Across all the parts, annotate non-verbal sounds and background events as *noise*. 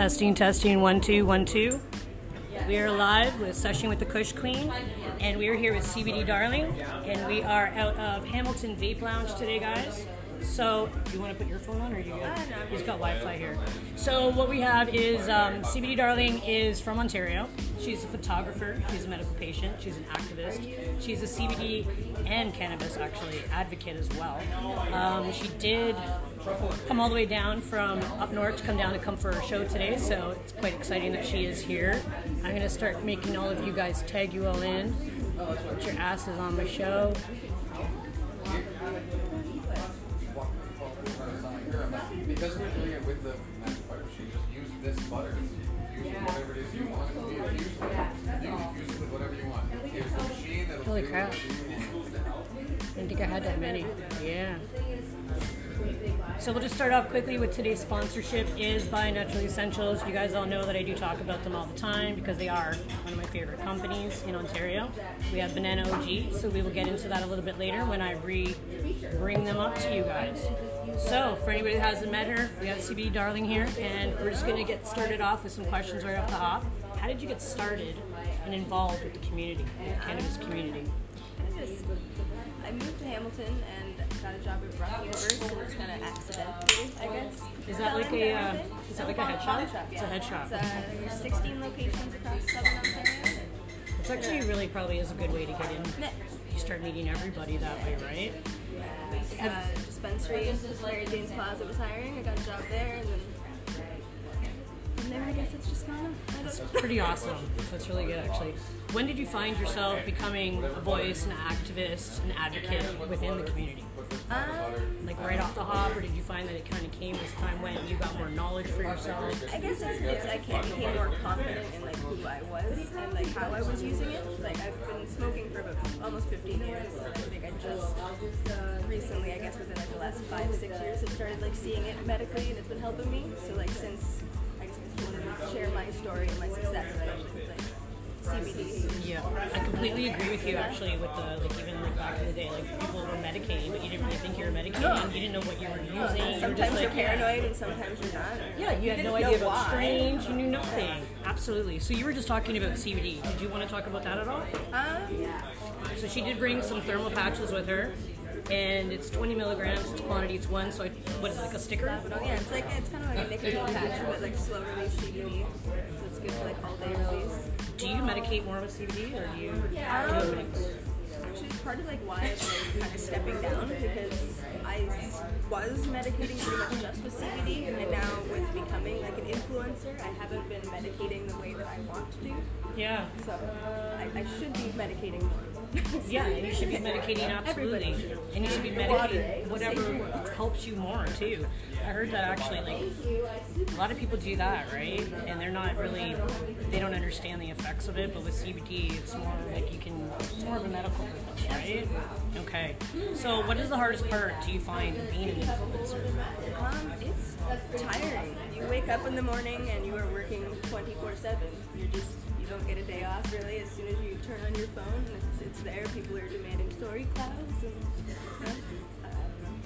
Testing, testing, one, two, one, two. We are live with Session with the Kush Queen, and we are here with CBD Darling, and we are out of Hamilton Vape Lounge today, guys. So, you want to put your phone on, or do you? Uh, He's got Wi-Fi here. So, what we have is um, CBD Darling is from Ontario. She's a photographer. She's a medical patient. She's an activist. She's a CBD and cannabis actually advocate as well. Um, she did come all the way down from up north to come down to come for her show today. So it's quite exciting that she is here. I'm gonna start making all of you guys tag you all in. Put your asses on my show. Because we're doing it with the magic butter, she just used this butter. Use whatever it is you want. Use it, you can use it with whatever you want. It's a machine that'll Holy crap. I didn't think I had that many. Yeah. So we'll just start off quickly with today's sponsorship is by Natural Essentials. You guys all know that I do talk about them all the time because they are one of my favorite companies in Ontario. We have Banana OG, so we will get into that a little bit later when I re bring them up to you guys. So for anybody that hasn't met her, we have CBD Darling here, and we're just gonna get started off with some questions right off the hop. How did you get started and involved with the community, the cannabis community? I just I moved to Hamilton and job at Brock University. It was kind of accidentally, I guess. Is that like a uh, is that like a head shop? Head It's a yeah. head shop. It's, uh, there's 16 locations across Southern Ontario. It's actually really probably is a good way to get in. You start meeting everybody that way, right? Yeah. Uh, dispensary, Mary Jane's Plaza was hiring. I got a job there, and then there, I guess it's just don't know. Pretty awesome. That's really good, actually. When did you find yourself becoming a voice, an activist, an advocate within the community? Um, Like right off the hop, or did you find that it kind of came as time went? You got more knowledge for yourself. I guess it's, it's I can became more confident in like who I was and like how I was using it. Like I've been smoking for about almost 15 years, and I think I just uh, recently, I guess within like the last five six years, have started like seeing it medically, and it's been helping me. So like since I just wanted to share my story and my success, with like CBD. Yeah, I completely agree with you. Actually, with the like even like the day, like people were medicating, but you didn't really think you were medicating. You didn't know what you were using. You were just Sometimes you're like, paranoid, and sometimes you're not. Yeah, you had didn't no know idea about why. strange. You knew nothing. Absolutely. So you were just talking about CBD. Did you want to talk about that at all? Um, yeah. So she did bring some thermal patches with her, and it's 20 milligrams. It's quantity. It's one. So I, what is it like a sticker? oh, yeah, it's like it's kind of like a nicotine patch, but like slow release CBD. So it's good for like all day release. Do you medicate more with CBD, or do you do a Actually, it's part of like why I'm kind of stepping down because I was medicating pretty much just with CBD, and now with becoming like an influencer, I haven't been medicating the way that I want to do. Yeah. So I, I should be medicating more. Yeah, and you should be medicating absolutely, and you should be medicating whatever helps you more too. I heard that actually, like a lot of people do that, right? And they're not really, they don't understand the effects of it. But with CBD, it's more like you can, it's more of a medical purpose, right? Okay. So, what is the hardest part? Do you find being an influencer? Um, it's tiring. You wake up in the morning and you are working 24/7. You're just you don't get a day off really. As soon as you turn on your phone, it's, it's there. People are demanding story clouds and.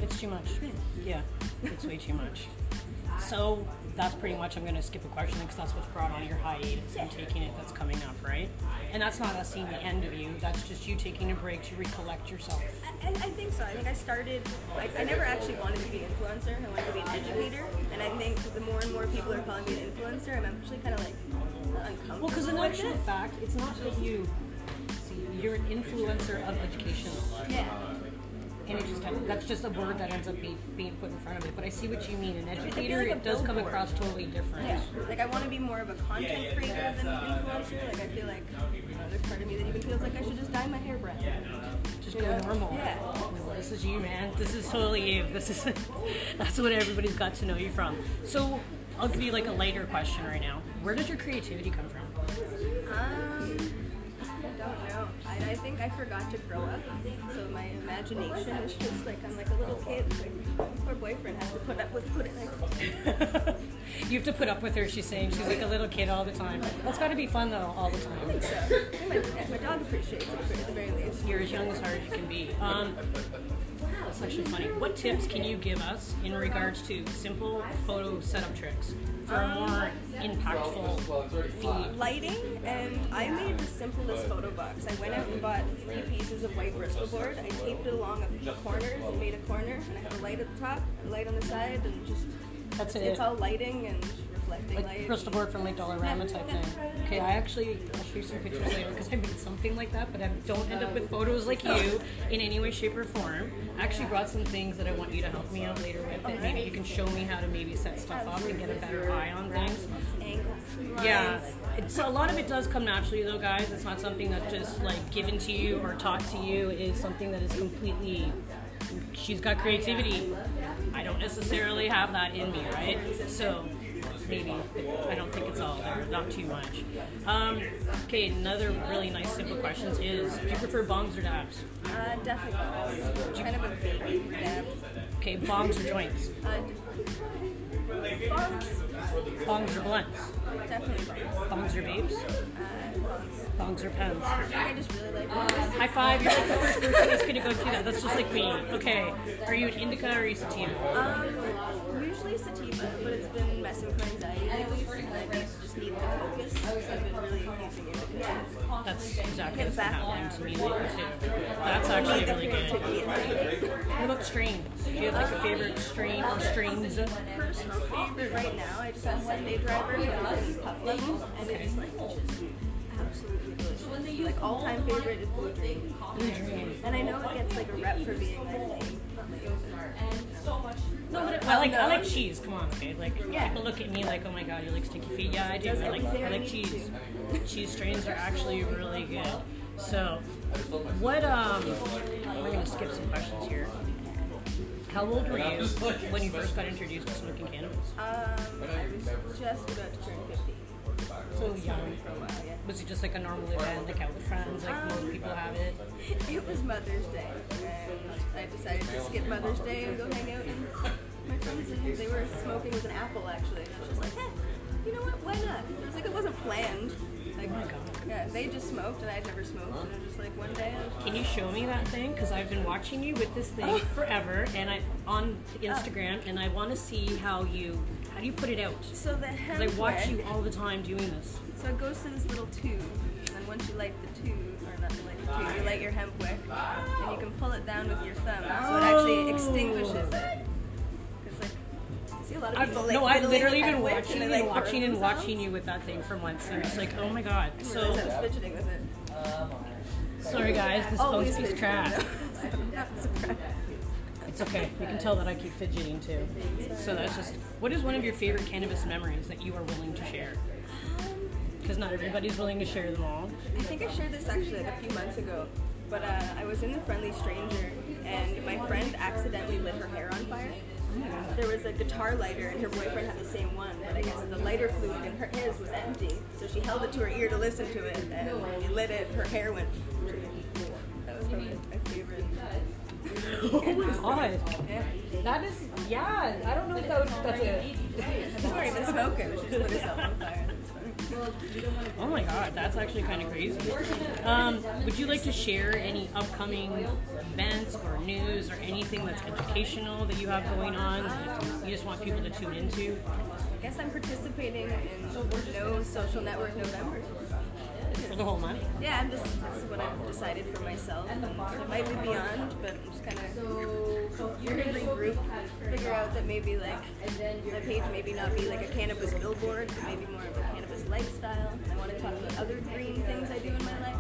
It's too much. Yeah, it's way too much. So that's pretty much. I'm going to skip a question because that's what's brought on your hiatus and taking it. That's coming up, right? And that's not us seeing the end of you. That's just you taking a break to recollect yourself. I, I think so. I think I started. I, I never actually wanted to be an influencer. I wanted to be an educator, and I think the more and more people are calling me an influencer, I'm actually kind of like uncomfortable. Well, because in actual it. fact, it's not that you. See, you're an influencer of education, Yeah. And it just that's just a word that ends up being, being put in front of it. But I see what you mean. An educator, like it does come across totally different. Yeah, like I want to be more of a content creator than an influencer. Like I feel like you know, there's part of me that even feels like I should just dye my hair brown. Just go normal. Yeah. This is you, man. This is totally you. This is *laughs* that's what everybody's got to know you from. So I'll give you like a lighter question right now. Where does your creativity come from? Um, I. I, I think I forgot to grow up, so my imagination is just like I'm like a little kid. Like my poor boyfriend has to put up with put it like. *laughs* you have to put up with her. She's saying she's like a little kid all the time. That's got to be fun though, all the time. I think So my, my dog appreciates it for, at the very least. You're as young as hard as you can be. Um, That's actually funny. What tips can you give us in regards to simple photo setup tricks for a more impactful Well, it's already flat. lighting and I made the simplest photo box. I went out and bought three pieces of white Bristol board. I taped it along the corners and made a corner and I have a light at the top, a light on the side and just That's it's it. all lighting and reflecting like light. Bristol board from like Dollarama type thing. Okay, I actually I'll show you some pictures later because I made something like that, but I don't end up with photos like you in any way, shape, or form. I actually brought some things that I want you to help me out later with. That maybe you can show me how to maybe set stuff up and get a better eye on things. Angles. Yeah. It's, a lot of it does come naturally though, guys. It's not something that's just like given to you or taught to you. It is something that is completely. She's got creativity. I don't necessarily have that in me, right? So maybe I don't think it's all there. Not too much. Um, okay, another really nice simple question is: Do you prefer bongs or dabs? Uh, definitely bongs. Kind of a baby dab. Okay, bongs or joints? Uh, bongs. Bongs or blunts? Definitely bongs. Bongs or babes? Uh, bongs. Bongs or pens? I just really like bongs. High five, you're like the first person that's gonna go through that. That's just like me. Okay. Are you an indica or are you sativa? Um, usually sativa, but it's been messing with my anxiety and I just need the focus. So I've been really using indica. That's exactly what's been happening to me lately too. That's actually really good. To What about strains? Do you have like a favorite strain or strains? personal favorite right now, I just have Sunday Driver and Puff Level, and it's like absolutely delicious. Like all time favorite is Blue Dream. And I know it gets like a rep for being like but like No, but I like I like cheese. Come on, okay. Like people look at me like, oh my god, you like sticky feet. Yeah, I do. I like I like cheese. Cheese strains are actually really good. So, what um, we're gonna skip some questions here. How old were you when you first got introduced to smoking cannabis? um, I was just about to turn 50 So young. for a while, yeah. Was it just like a normal event, like out with friends, like most people have it? *laughs* It was Mother's Day, and I decided to skip Mother's Day and go hang out. And my friends, and they were smoking with an apple actually. And I was just like, hey, you know what? Why not? It was like it wasn't planned. Like, Oh my God. Yeah, they just smoked, and I'd never smoked. And I was just like, one day, I Can you show me that thing? Because I've been watching you with this thing oh. forever, and I on oh. Instagram, and I want to see how you how do you put it out? so the Because I watch you all the time doing this. So it goes to this little tube, and then once you light the tube, or not the light the tube, you light your hemp wick, and you can pull it down with your thumb, so it actually oh. extinguishes it. Lot of I've, people like no, I've literally been watching and like, watching and watching you with that thing for months, and it's like, oh my god. I I So was fidgeting with it. sorry guys, this phone speaks trash. I'm not surprised. It's okay. You can tell that I keep fidgeting too. So that's just. What is one of your favorite cannabis memories that you are willing to share? Because not everybody's willing to share them all. I think I shared this actually like a few months ago, but uh, I was in the Friendly Stranger, and my friend accidentally lit her hair on fire. There was a guitar lighter, and her boyfriend had the same one, but I guess the lighter fluid in her his was empty, so she held it to her ear to listen to it, and when he lit it, her hair went. That was probably my favorite. Oh my god. That is. Yeah. I don't know if that was. That's a. She wasn't even smoking, she just lit herself on fire. Oh my god, that's actually kind of crazy. Um, would you like to share any upcoming events or news or anything that's educational that you have going on that you just want people to tune into? I guess I'm participating in No Social Network November. For the whole month? Yeah, I'm just this is what I've decided for myself. And it might be beyond, but I'm just kind of you're gonna regroup, figure out that maybe like my page maybe not be like a cannabis billboard, but maybe more of a cannabis lifestyle. I want to talk about other green things I do in my life.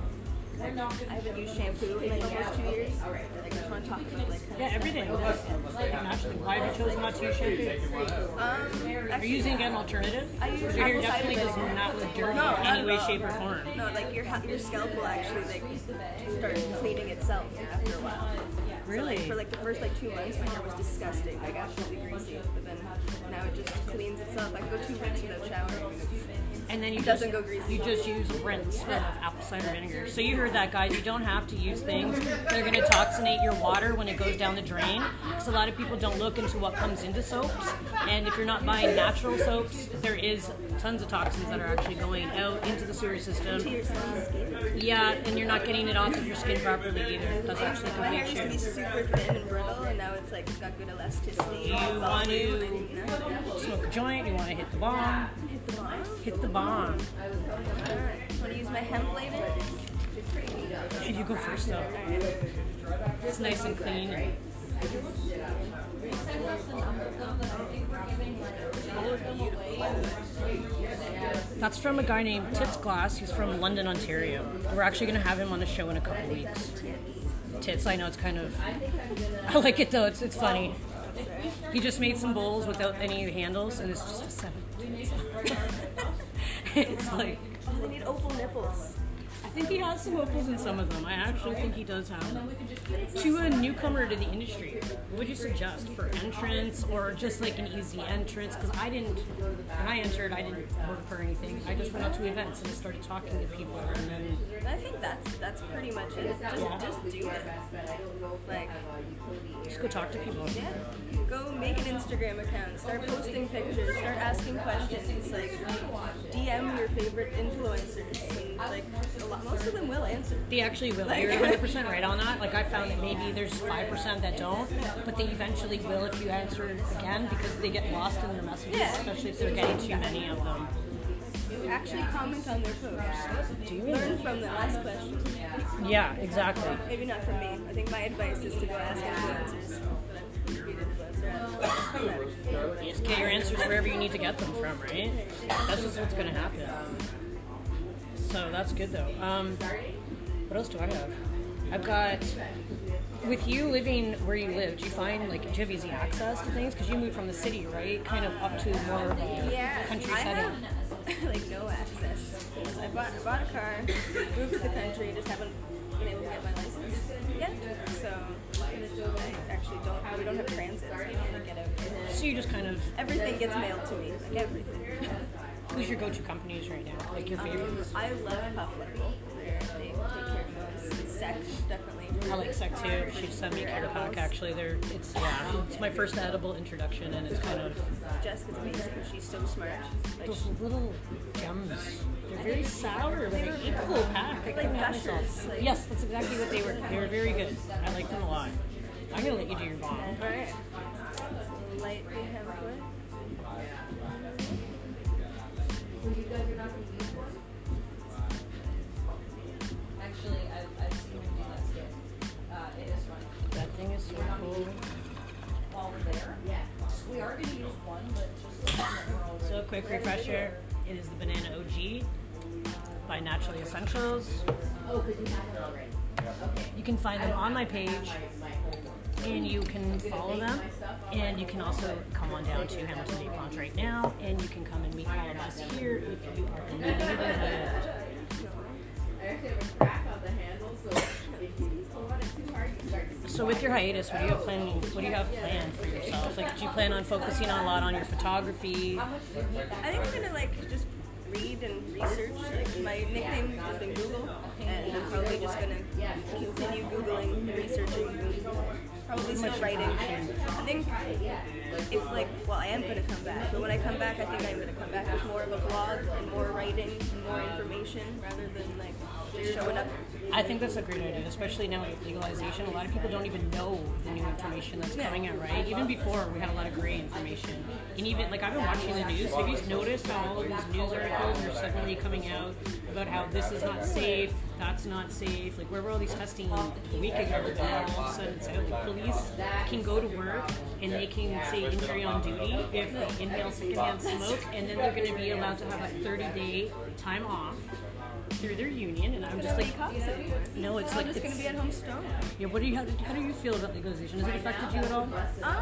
I haven't used shampoo in like almost two years. I just want to talk about like Yeah, everything. Like, naturally. Why have you chosen not to use shampoo? Um, Are you actually, using an alternative? I use Your hair definitely does not look dirty No, in any way, shape, or form. No, like your your scalp will actually like start cleaning itself after a while. Really? For like the first like two months, my hair was disgusting, like absolutely greasy. But then now it just cleans itself. I can go two weeks without showering. And then you It just doesn't go greasy. you just use rinse of apple cider vinegar. So you heard that, guys. You don't have to use things that are going to toxinate your water when it goes down the drain. Because a lot of people don't look into what comes into soaps, and if you're not buying natural soaps, there is tons of toxins that are actually going out into the sewer system. Yeah, and you're not getting it off of your skin properly either. That's actually My hair complete used to be super thin and brittle, and now it's like it's got good elasticity. You want to- I didn't know. Smoke a joint. You want to hit the bomb. Hit the. Hit the bomb. Want to use my hemp later? Hey, you go first though. It's nice and clean. That's from a guy named Tits Glass. He's from London, Ontario. We're actually going to have him on the show in a couple weeks. Tits, I know it's kind of. *laughs* I like it though, it's, it's funny. He just made some bowls without any handles, and it's just a seven. *laughs* it's like. They need opal nipples. I think he has some opals in some of them. I actually think he does have them. To a newcomer to the industry, what would you suggest for entrance or just like an easy entrance? Because I didn't, when I entered, I didn't work for anything. I just went out to events and started talking to people, and then I think that's that's pretty much it. Just just do it. Like just go talk to people. yeah, go make an Instagram account. Start posting pictures. Start asking questions. Like DM your favorite influencers. Like a lot, most of them will answer. They actually will. You're 100% *laughs* right on that. Like I found that maybe there's 5% that don't, but they eventually will if you answer again because they get lost in their messages, Yeah. especially if they're getting too many of them. Actually comment on their posts. Do you? Learn from them. Ask questions. Yeah, exactly. Maybe not from me. I think my advice is to go ask influencers. You just get your answers wherever you need to get them from, right? That's just what's going to happen. So that's good though. Um, what else do I have? I've got. With you living where you live, do you find like do you have easy access to things? Because you moved from the city, right? Kind of up to more of a country setting. *laughs* like no access. I bought, I bought a car, moved to the country, just haven't been able to get my license yet. So I actually don't. We don't have transit, so I can't get out. So you just kind of Everything gets mailed to me, like everything. who's your go-to companies right now? Like your Um. I love Puff Level. They're- They take care of me. Sec, definitely. I like Sec too. She sent me a care pack actually. They're it's yeah. It's my first edible introduction and it's kind of Jessica's amazing. She's so smart. Like, those little gems. They're very sour, but they eat the whole pack. I Like couldn't help gushers, like- Yes, that's exactly what they were. They were very good. I liked them a lot. I'm gonna let you do your bomb. Alright. Lightly hemp wood. Funny. That thing is so cool. While we're there, we are going to use one, but just so that we're all So quick refresher. It is the Banana OG by Naturally Essentials. Oh, because you have it already. Okay. You can find them on my page, and you can follow them. And you can also come on down to Hamilton Vape Lounge right now, and you can come and meet all of us here if you are in the So with your hiatus, what do you have planned? What do you have planned for yourself? Like, do you plan on focusing on a lot on your photography? I think I'm gonna like just read and research. Like my nickname has been Google, and I'm probably just gonna continue googling, and researching, probably still writing. I think it's like, well, I am gonna come back, but when I come back, I think I'm gonna come back with more of a blog and more writing and more information rather than like just showing up. I think that's a great idea, especially now with legalization. A lot of people don't even know the new information that's coming out, right? Even before, we had a lot of great information. And even, like, I've been watching the news. Have you noticed how all of these news articles are suddenly coming out about how this is not safe, that's not safe? Like, where were all these testing a week ago? And all of a sudden it's out. Like, police can go to work and they can say injury on duty if they inhale secondhand smoke, and then they're going to be allowed to have a 30 day time off through their union. And I'm just like, no, it's like it's, gonna be at home stoned. yeah. What do you how, do- how do you feel about legalization? Has it affected you at all? Um,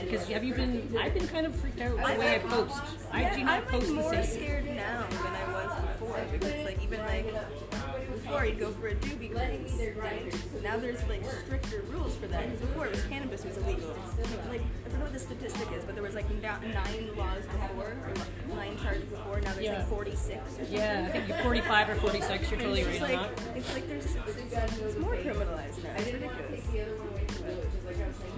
Because have you been? I've been kind of freaked out the way I post. I do not post the more same. Because like even like before you'd go for a doobie cleanse. Now there's like stricter rules for that. Because before it was cannabis was illegal. Like I don't know what the statistic is, but there was like nine laws before, or nine charges before. Now there's Yeah. like 46 or something. Yeah, I think you're 45 or 46. You're totally it's right on like that. it's like there's it's, it's more criminalized now. It's ridiculous.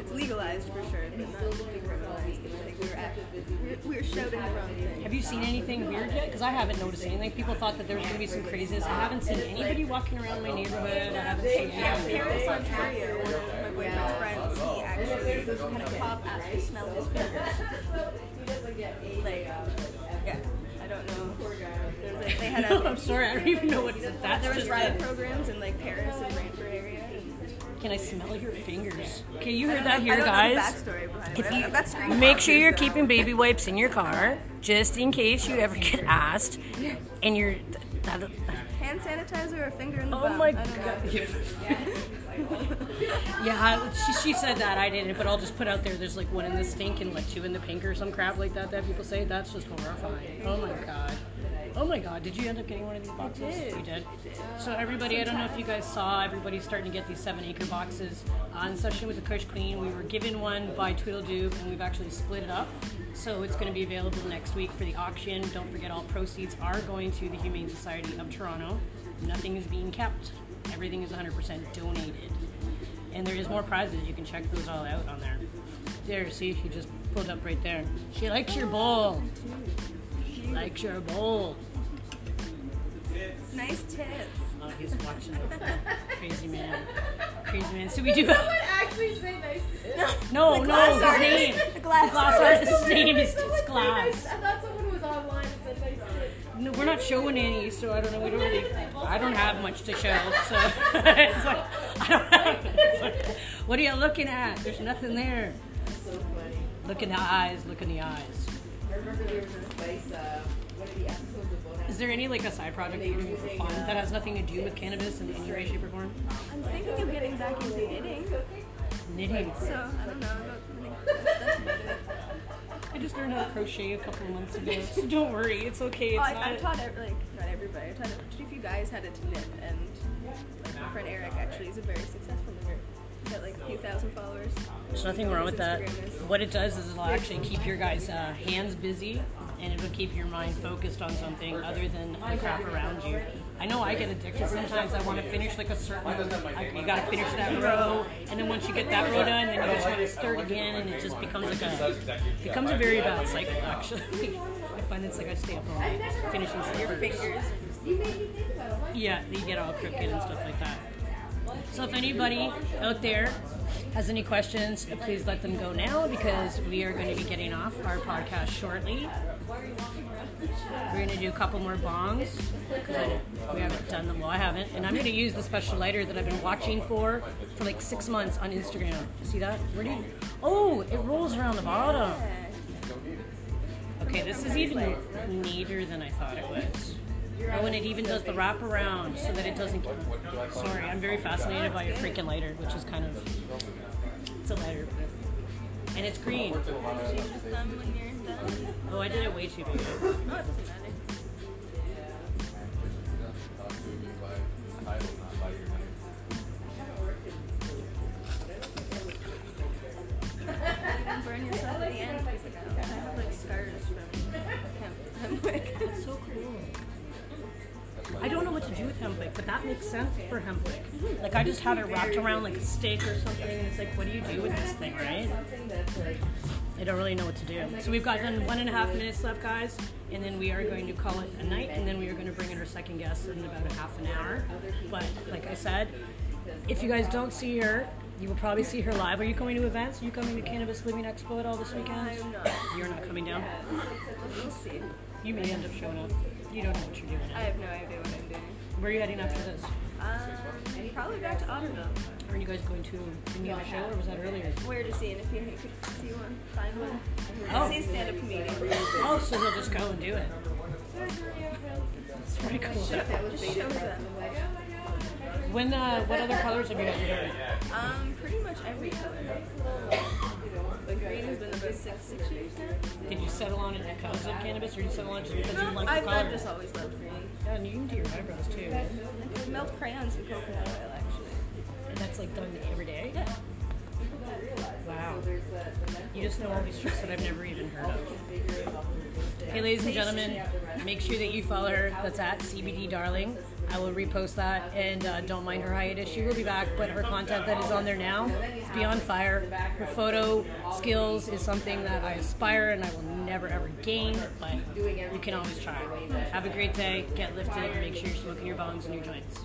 It's legalized for sure, but not decriminalized. I think we were at, we were, shouting the wrong thing. Have you seen anything weird yet? Because I haven't noticed anything. People thought that there was going to be some craziness. I haven't seen anybody walking around my neighborhood. I haven't seen Yeah. Paris, Ontario, one of my boyfriend's friends, he actually had a cop ask to smell his fingers. Like, yeah, I don't know. There was, like, they had a, *laughs* I'm sorry, I don't even know what that's. there was just riot programs in like Paris and Brantford area. Can I smell your fingers? Okay, you I heard that here, guys. Know the backstory behind If you I've got screen make sure you're keeping baby wipes in your car, just in case you ever get asked, and you're. That, though. hand sanitizer or finger in the oh bum. my I don't know. god! *laughs* Yeah, she, she said that I didn't, but I'll just put out there. There's like one in the stink and like two in the pink or some crap like that that people say. That's just horrifying. Oh my god. Oh my god. Did you end up getting one of these boxes? did. You did. So everybody, I don't know if you guys saw. Everybody's starting to get these seven acre boxes. On session with the Kush Queen, we were given one by Tweedledoo, and we've actually split it up. So it's going to be available next week for the auction. Don't forget, all proceeds are going to the Humane Society of Toronto. Nothing is being kept. Everything is 100% donated. And there is more prizes. You can check those all out on there. There, see, she just pulled up right there. She likes your bowl. She likes your bowl. Nice tits. Oh, he's watching. The *laughs* crazy man. Crazy man. So we do have. actually say nice. No, no, glass his artist. name. The glass glass artist. artist's name is Someone Glass. nice- I thought someone was online and said nice tits. No, we're not showing any, so I don't know. We don't really. *laughs* I don't have much to show, so it's like I don't have. like, what are you looking at? There's nothing there. So funny. Look in the eyes. Look in the eyes. I remember there was this place, uh, one of the episodes of Bonus. Is there any like a side project that you're doing for fun that has nothing to do with cannabis in any way, shape, or form? I'm thinking of getting back into knitting, Knitting. so I don't know. I don't think that's, that's about it. I just learned how to crochet a couple of months ago, so don't worry. It's okay. Oh, It's I, I not. taught ev- like not everybody. I taught a few guys how to knit, and like, my friend Eric actually is a very successful knitter. He's got like a few thousand followers. There's nothing wrong with that. What it does is it'll actually keep your guys' uh, hands busy, and it'll keep your mind focused on something other than the crap around you. I know I get addicted sometimes. I want to finish like a certain. I, you got to finish that row, and then once you get that row done, then you just want to start again, and it just becomes like a becomes a very bad cycle. Actually, *laughs* I find it's like I stay up all night finishing Your fingers. You made me think about it. Why Yeah, they get all crooked and stuff like that. So if anybody out there has any questions, please let them go now because we are going to be getting off our podcast shortly. We're going to do a couple more bongs because we haven't done them. Well, I haven't, and I'm going to use the special lighter that I've been watching for for like six months on Instagram. See that? Where do you? Oh, it rolls around the bottom. Okay, this is even neater than I thought it was. Oh, and it even does the wrap around so that it doesn't. Sorry, I'm very fascinated by your freaking lighter, which is kind of. It's a lighter, and it's green. Change the thumb when you're done. Oh, I did it way too big. Makes sense hemp wick. Like I just had it wrapped around like a stick or something. And it's like, what do you do with this thing, right? I don't really know what to do. So we've got one and a half minutes left, guys, and then we are going to call it a night, and then we are going to bring in our second guest in about a half an hour. But like I said, if you guys don't see her, you will probably see her live. Are you going to events? Are you coming to Cannabis Living Expo at all this weekend? I'm not. You're not coming down. We'll see. You may end up showing up. You don't know what you're doing. I have no idea what I'm doing. Where are you heading after this? Um, probably back to Otterville. Are you guys going to the other show, or was that earlier? Where to see it if you could see one, find one. Oh. See a stand-up comedian. Oh, so they'll just go and do it. That's pretty cool. Just. When, uh, what other colors have you guys been doing? Um, pretty much every color. But green has been about six, six years now. Did you settle on it because of cannabis, or did you settle on it just because you like the I've, color? I've just always loved green. Yeah, and you can do your eyebrows too. I melt crayons in coconut oil, actually. And that's like done every day? Yeah. Wow. You just know all these tricks that I've never even heard of. Hey, ladies and gentlemen, make sure that you follow her. That's at CBD Darling. I will repost that and uh, don't mind her hiatus. She will be back, but her content that is on there now is beyond fire. Her photo skills is something that I aspire and I will never ever gain, but you can always try. Have a great day, get lifted, make sure you're smoking your bongs and your joints.